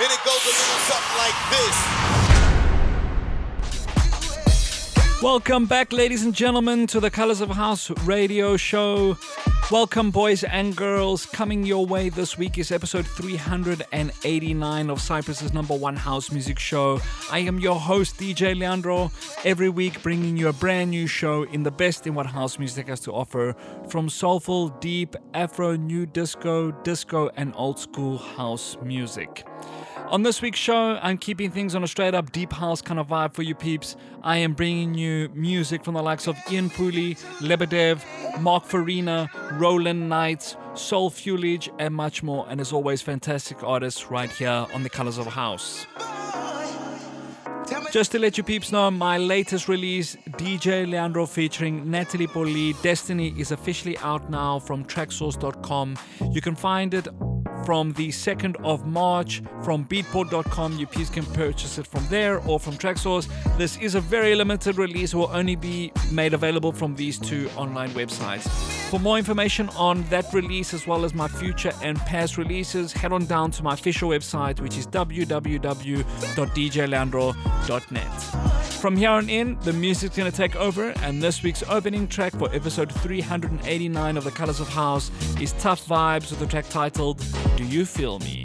And it goes a little something like this. Welcome back, ladies and gentlemen, to the Colors of House radio show. Welcome, boys and girls. Coming your way this week is episode 389 of Cyprus's number one house music show. I am your host, DJ Leandro, every week bringing you a brand new show in the best in what house music has to offer from soulful, deep, afro, new disco, disco, and old school house music. On this week's show, I'm keeping things on a straight up deep house kind of vibe for you peeps. I am bringing you music from the likes of Ian Pooley, Lebedev, Mark Farina, Roland Knight, Soul Fueledge, and much more. And as always, fantastic artists right here on the Colors of House. Just to let you peeps know, my latest release, DJ Leandro featuring Natalie Poli, Destiny, is officially out now from traxsource.com. You can find it from the 2nd of March from beatport.com. You peeps can purchase it from there or from Traxsource. This is a very limited release, will only be made available from these two online websites. For more information on that release as well as my future and past releases, head on down to my official website, which is From here on in, the music's gonna take over, and this week's opening track for episode 389 of The Colors of House is Tuff Vibes with the track titled Do You Feel Me?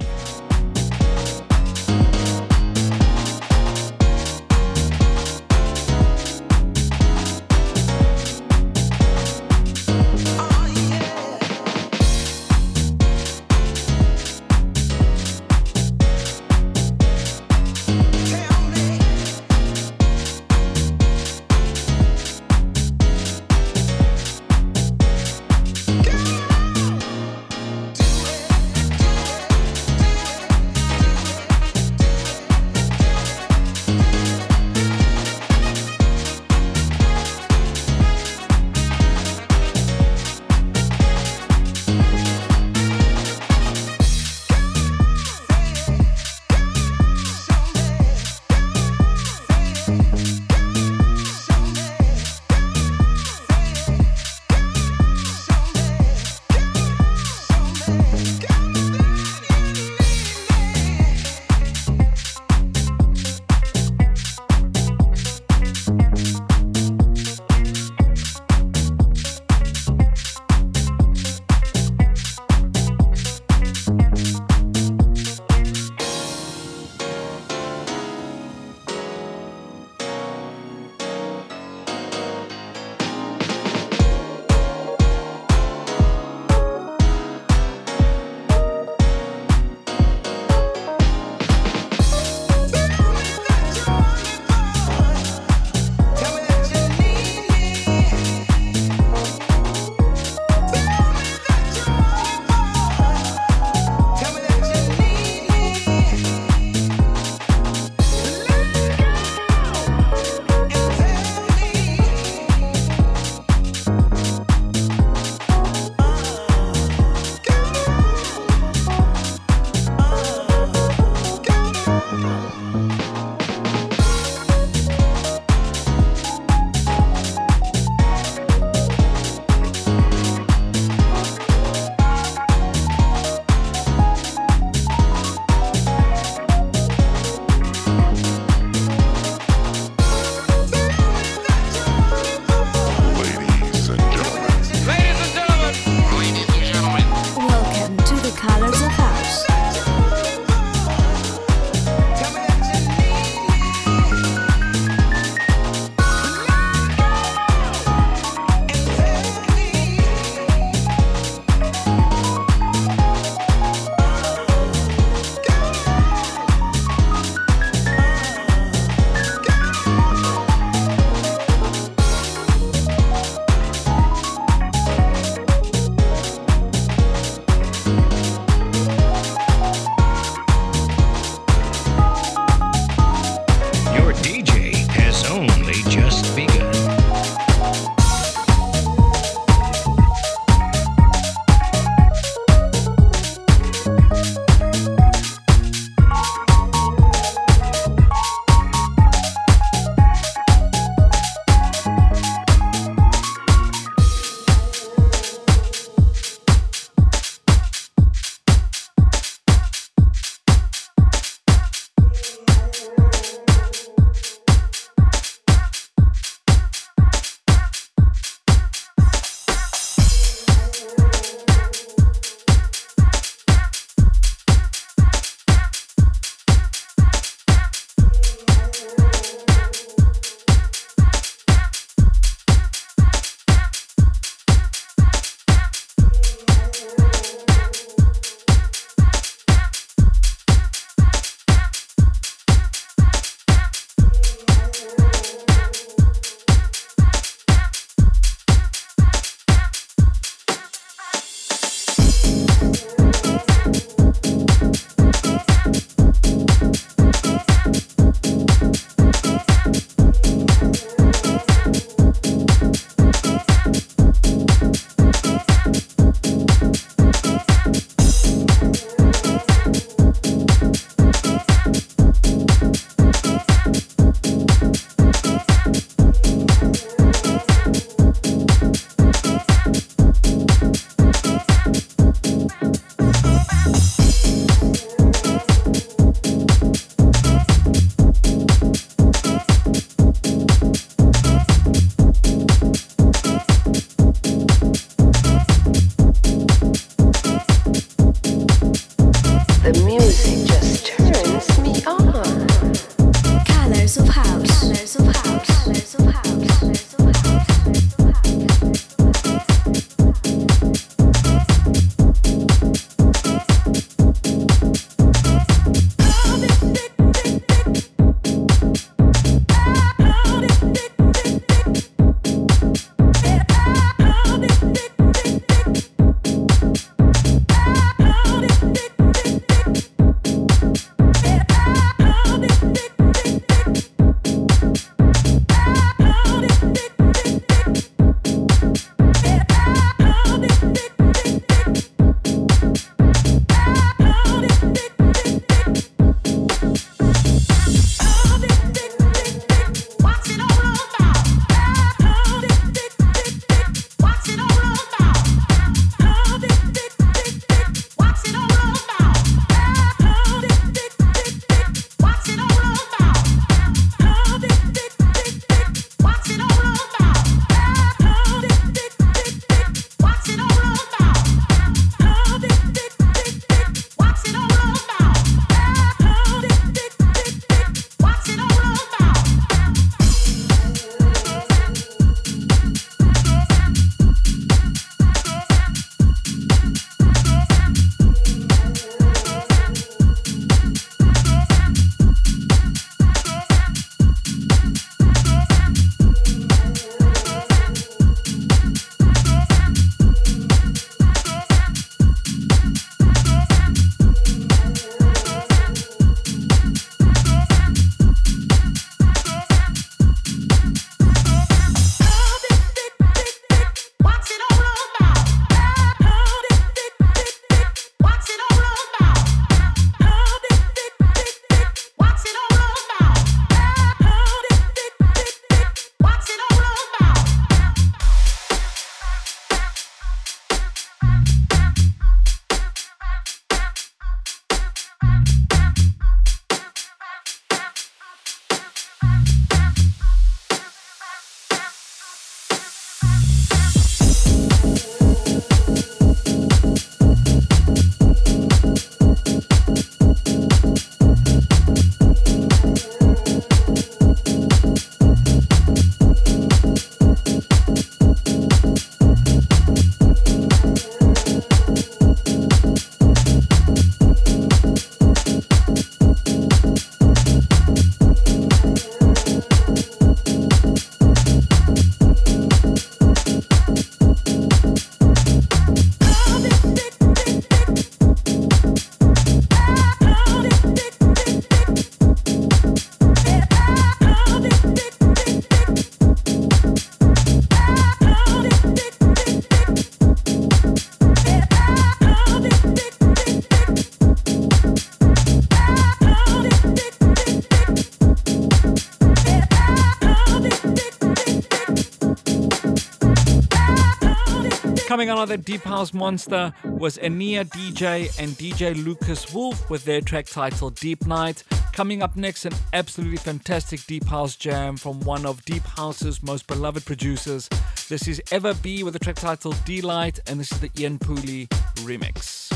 Coming on the Deep House Monster was Enea DJ and DJ Lukas Wolf with their track titled Deep Night. Coming up next, an absolutely fantastic Deep House jam from one of Deep House's most beloved producers. This is EVA be with the track titled Delight, and this is the Ian Pooley remix.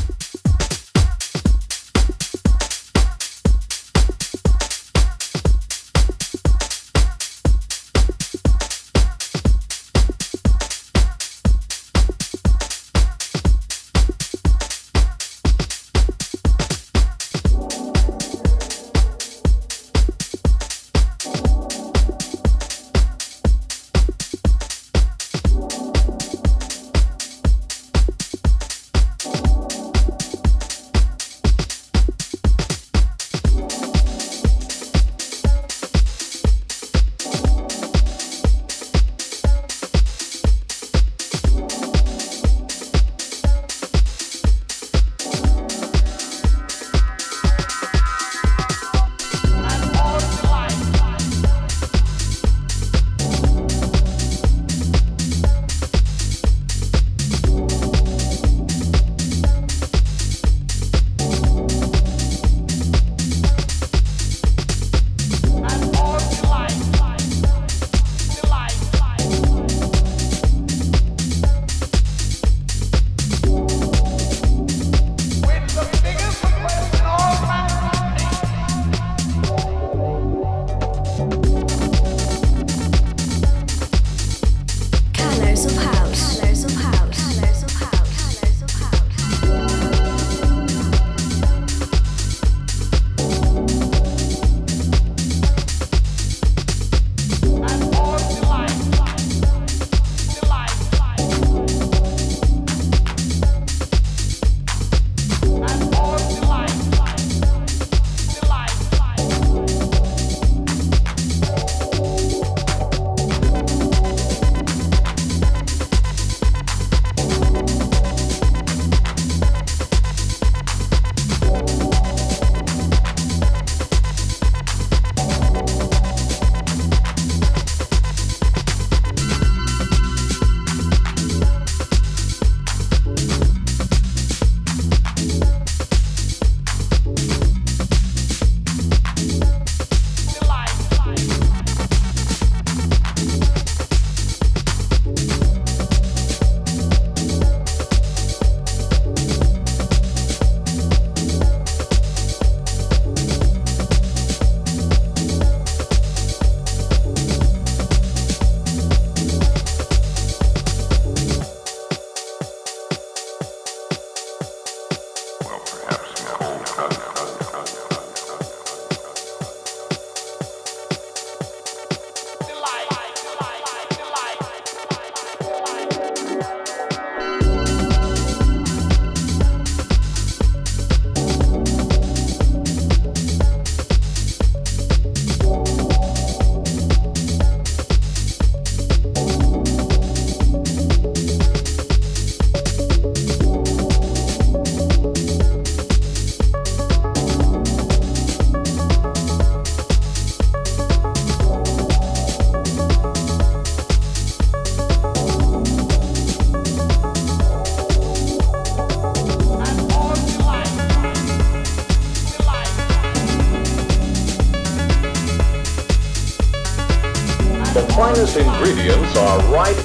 Ingredients are right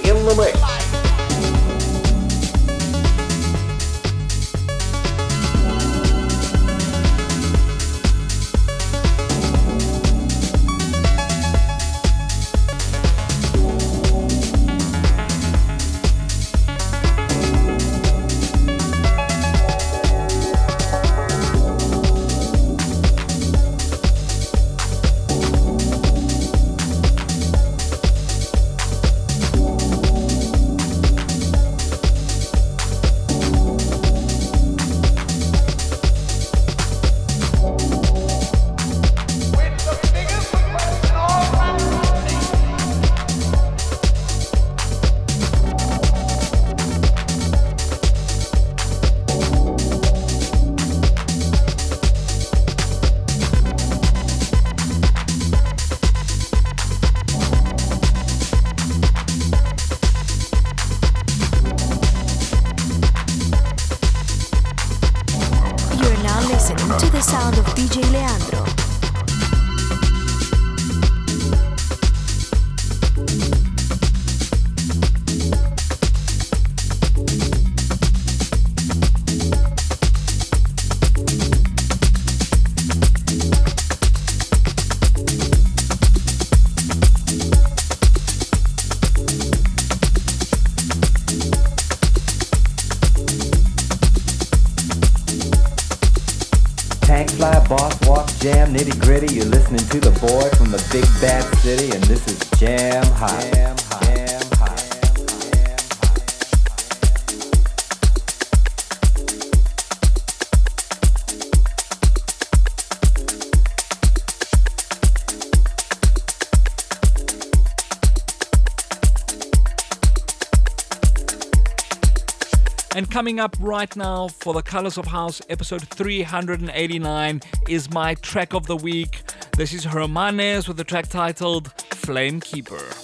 coming up right now for the Colors of House episode 389 is my track of the week. This is Hermanez with the track titled Flamekeeper.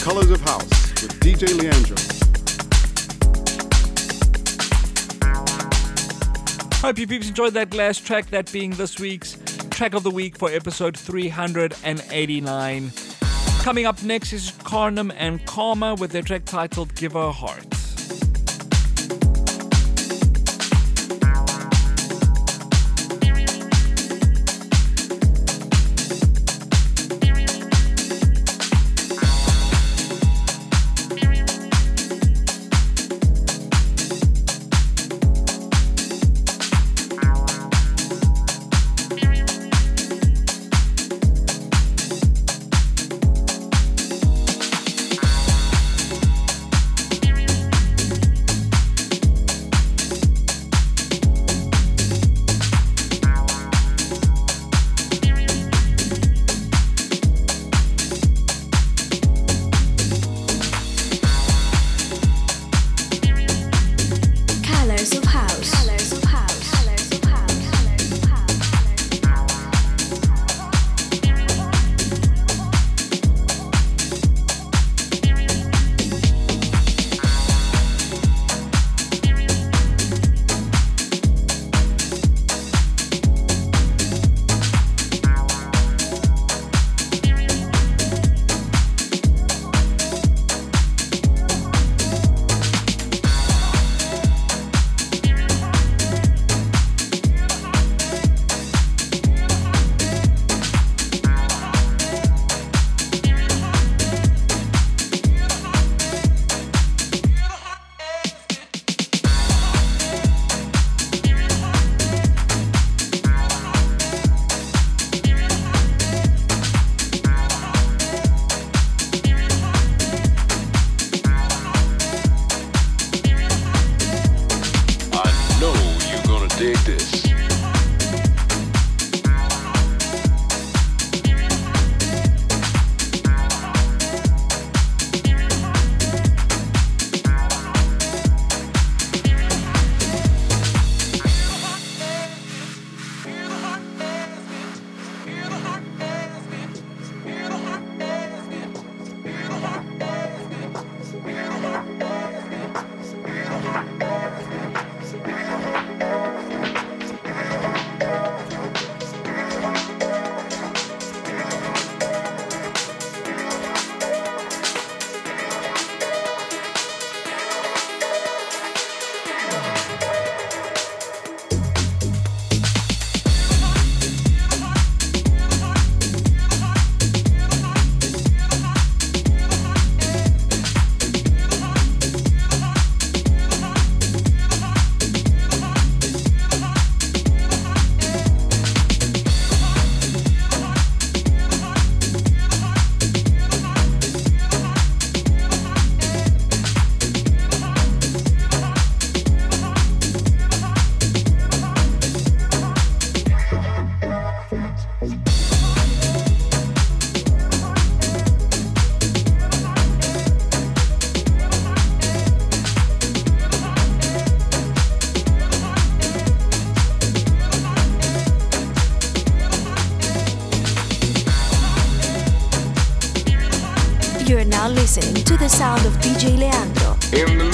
Colors of House with DJ Leandro. Hope you peeps enjoyed that last track, that being this week's track of the week for episode 389. Coming up next is Karnum and Karma with their track titled Give a Heart. The sound of DJ Leandro.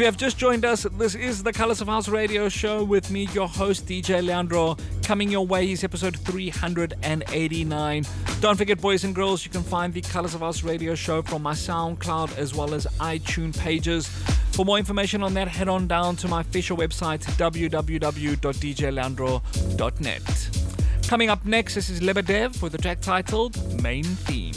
If you have just joined us, this is the Colors of House radio show with me, your host, DJ Leandro, Coming your way is episode 389. Don't forget, boys and girls, you can find the Colors of House radio show from my SoundCloud as well as iTunes pages. For more information on that, head on down to my official website, www.djleandro.net. Coming up next, this is Lebedev with the track titled Main Theme.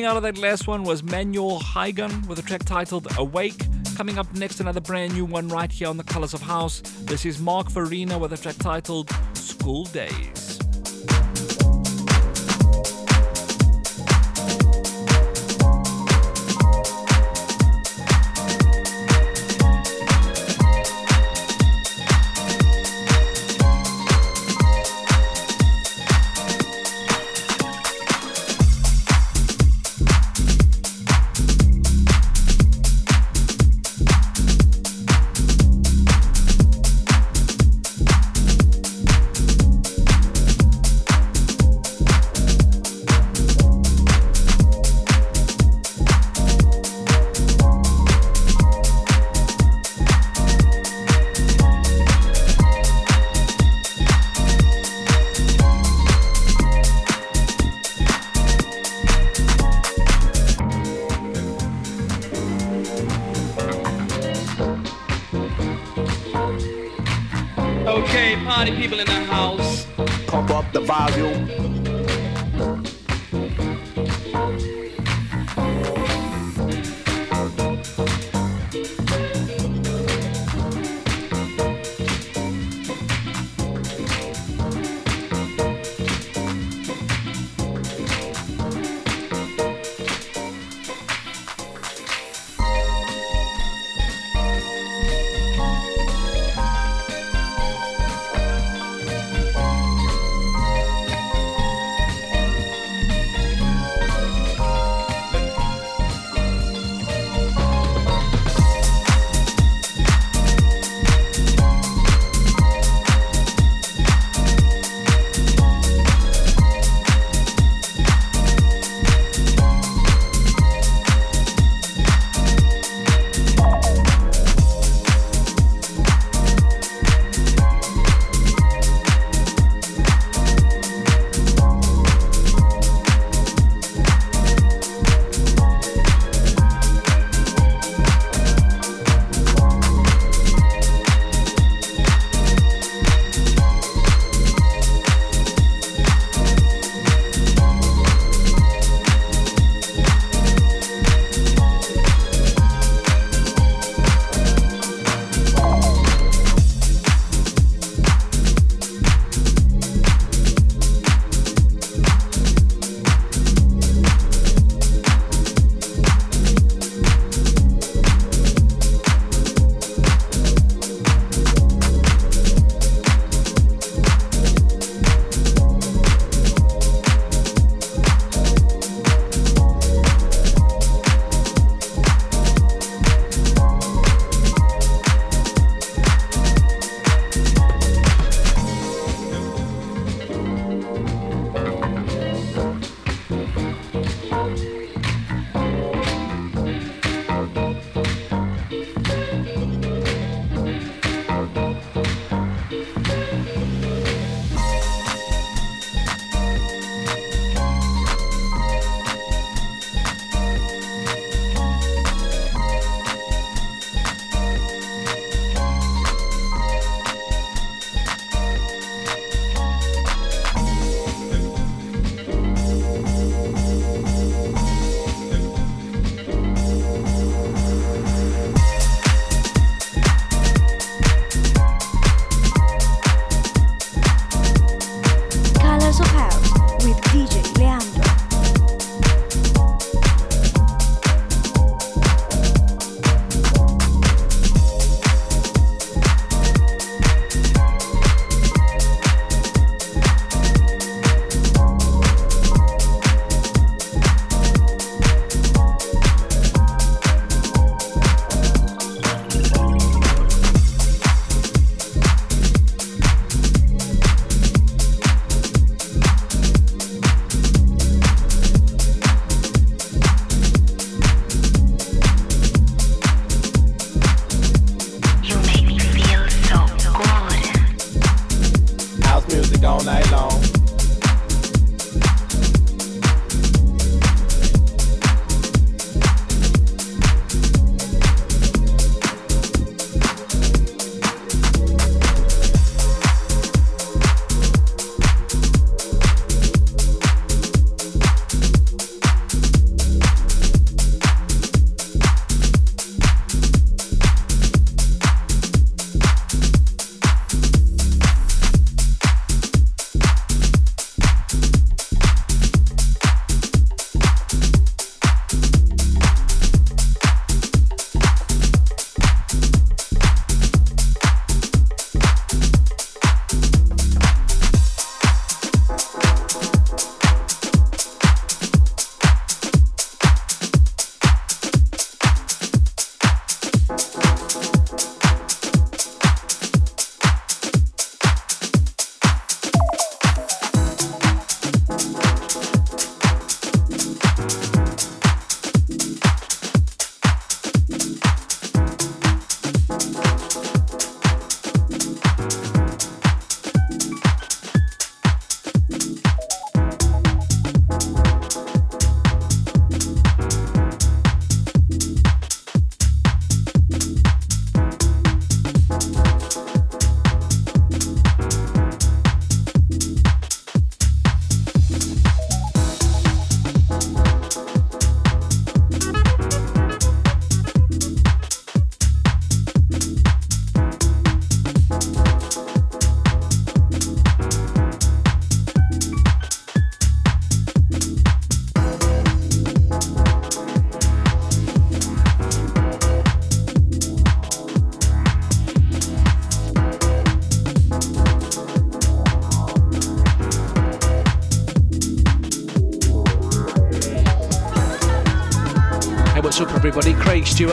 Coming out of that last one was Manuel Haigun with a track titled Awake. Coming up next, another brand new one right here on the Colors of House. This is Mark Farina with a track titled School Dayz.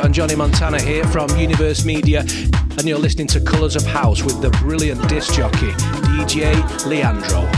And Johnny Montana here from Universe Media, and you're listening to Colours of House with the brilliant disc jockey, DJ Leandro.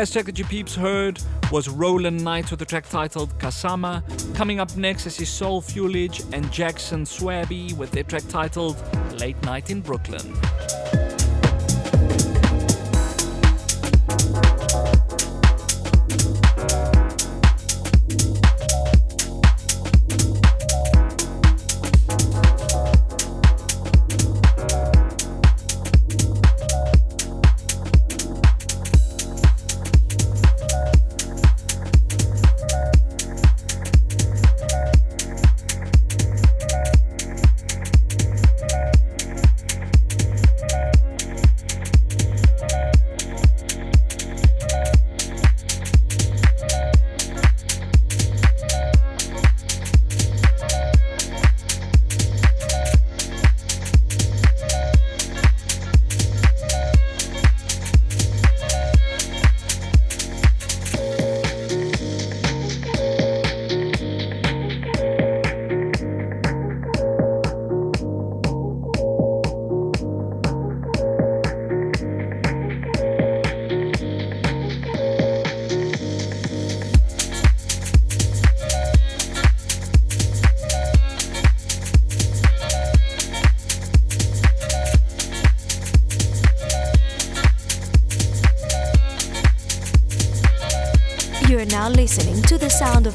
Last track that you peeps heard was Roland Knight with the track titled Kasama. Coming up next is his Soul Fueledge and Jackson Swabby with their track titled Late Night in Brooklyn.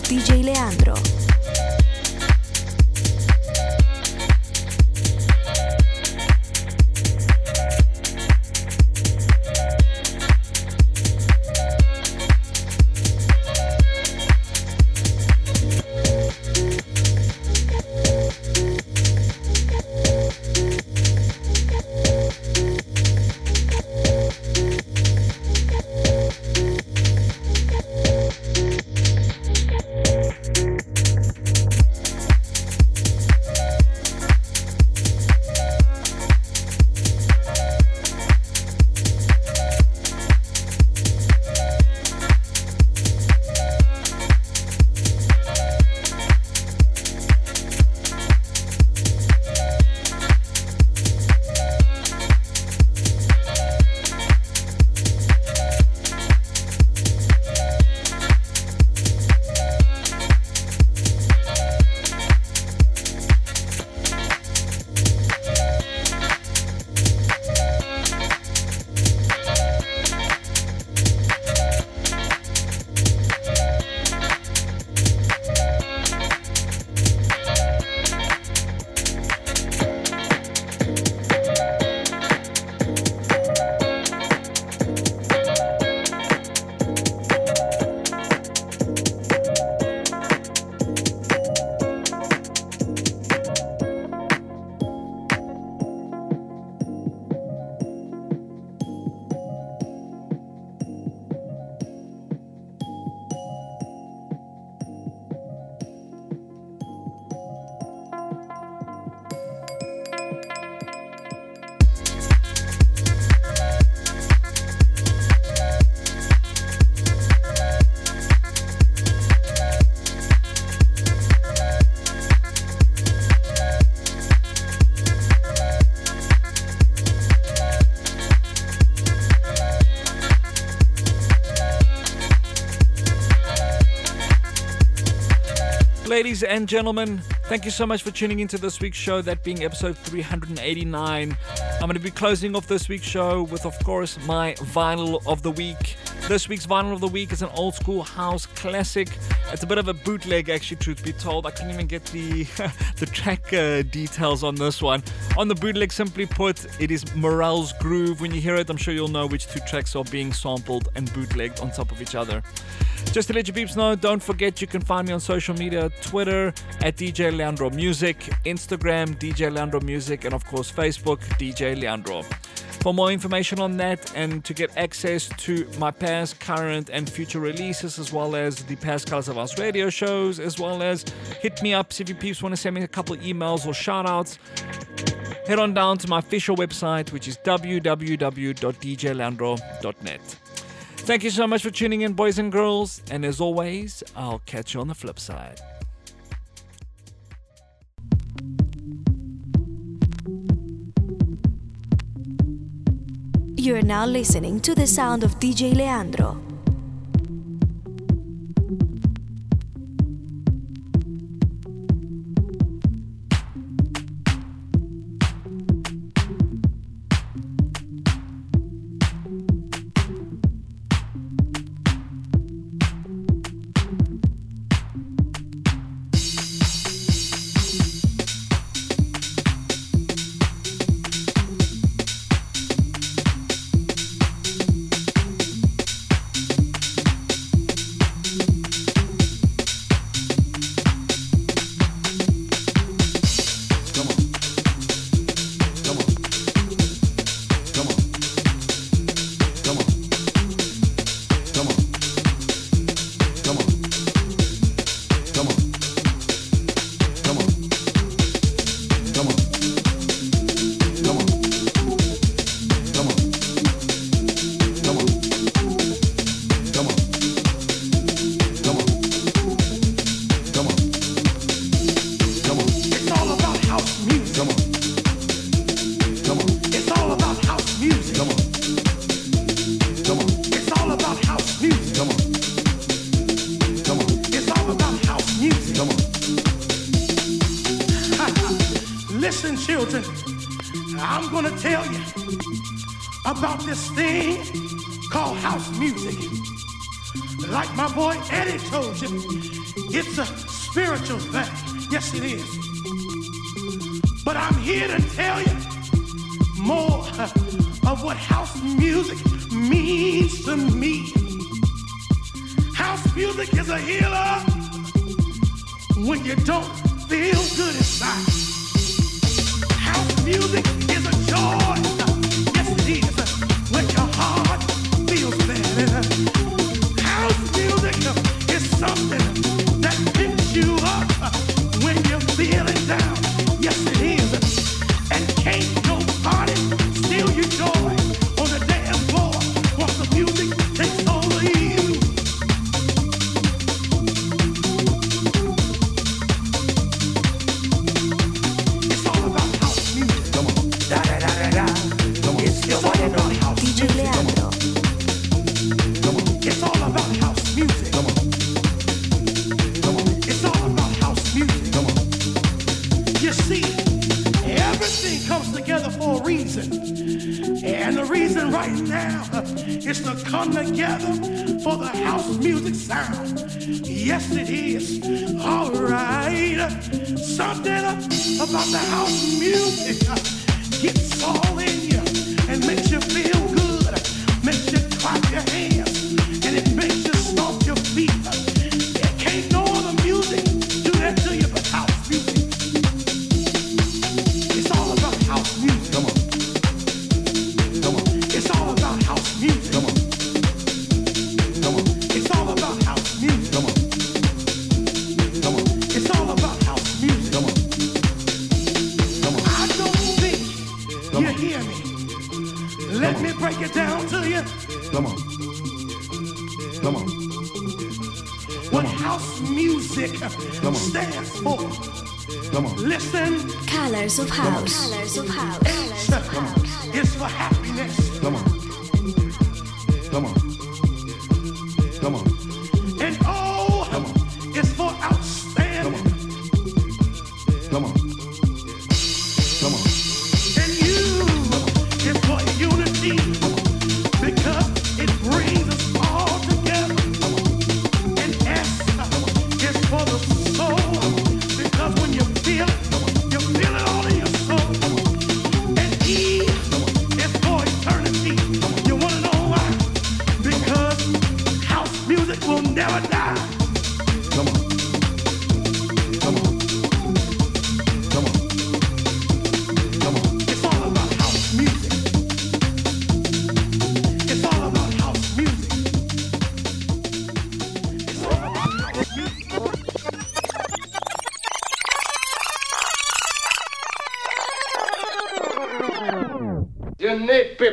DJ Ladies and gentlemen, thank you so much for tuning into this week's show, that being episode 389. I'm going to be closing off this week's show with, of course, my vinyl of the week. This week's vinyl of the week is an old school house classic. It's a bit of a bootleg, actually, truth be told. I couldn't even get the the track uh, details on this one. On the bootleg, simply put, it is Moral's Groove. When you hear it, I'm sure you'll know which two tracks are being sampled and bootlegged on top of each other. Just to let you peeps know, don't forget you can find me on social media Twitter at DJ Leandro Music, Instagram DJ Leandro Music, and of course Facebook DJ Leandro. For more information on that and to get access to my past, current, and future releases, as well as the past Colors of House radio shows, as well as hit me up if you peeps want to send me a couple emails or shout outs, head on down to my official website, which is www.djleandro.net. Thank you so much for tuning in, boys and girls, and as always, I'll catch you on the flip side. You're now listening to the sound of DJ Leandro. back. Yes, it is. But I'm here to tell you more of what house music means to me. House music is a healer when you don't feel good inside. House music is a joy.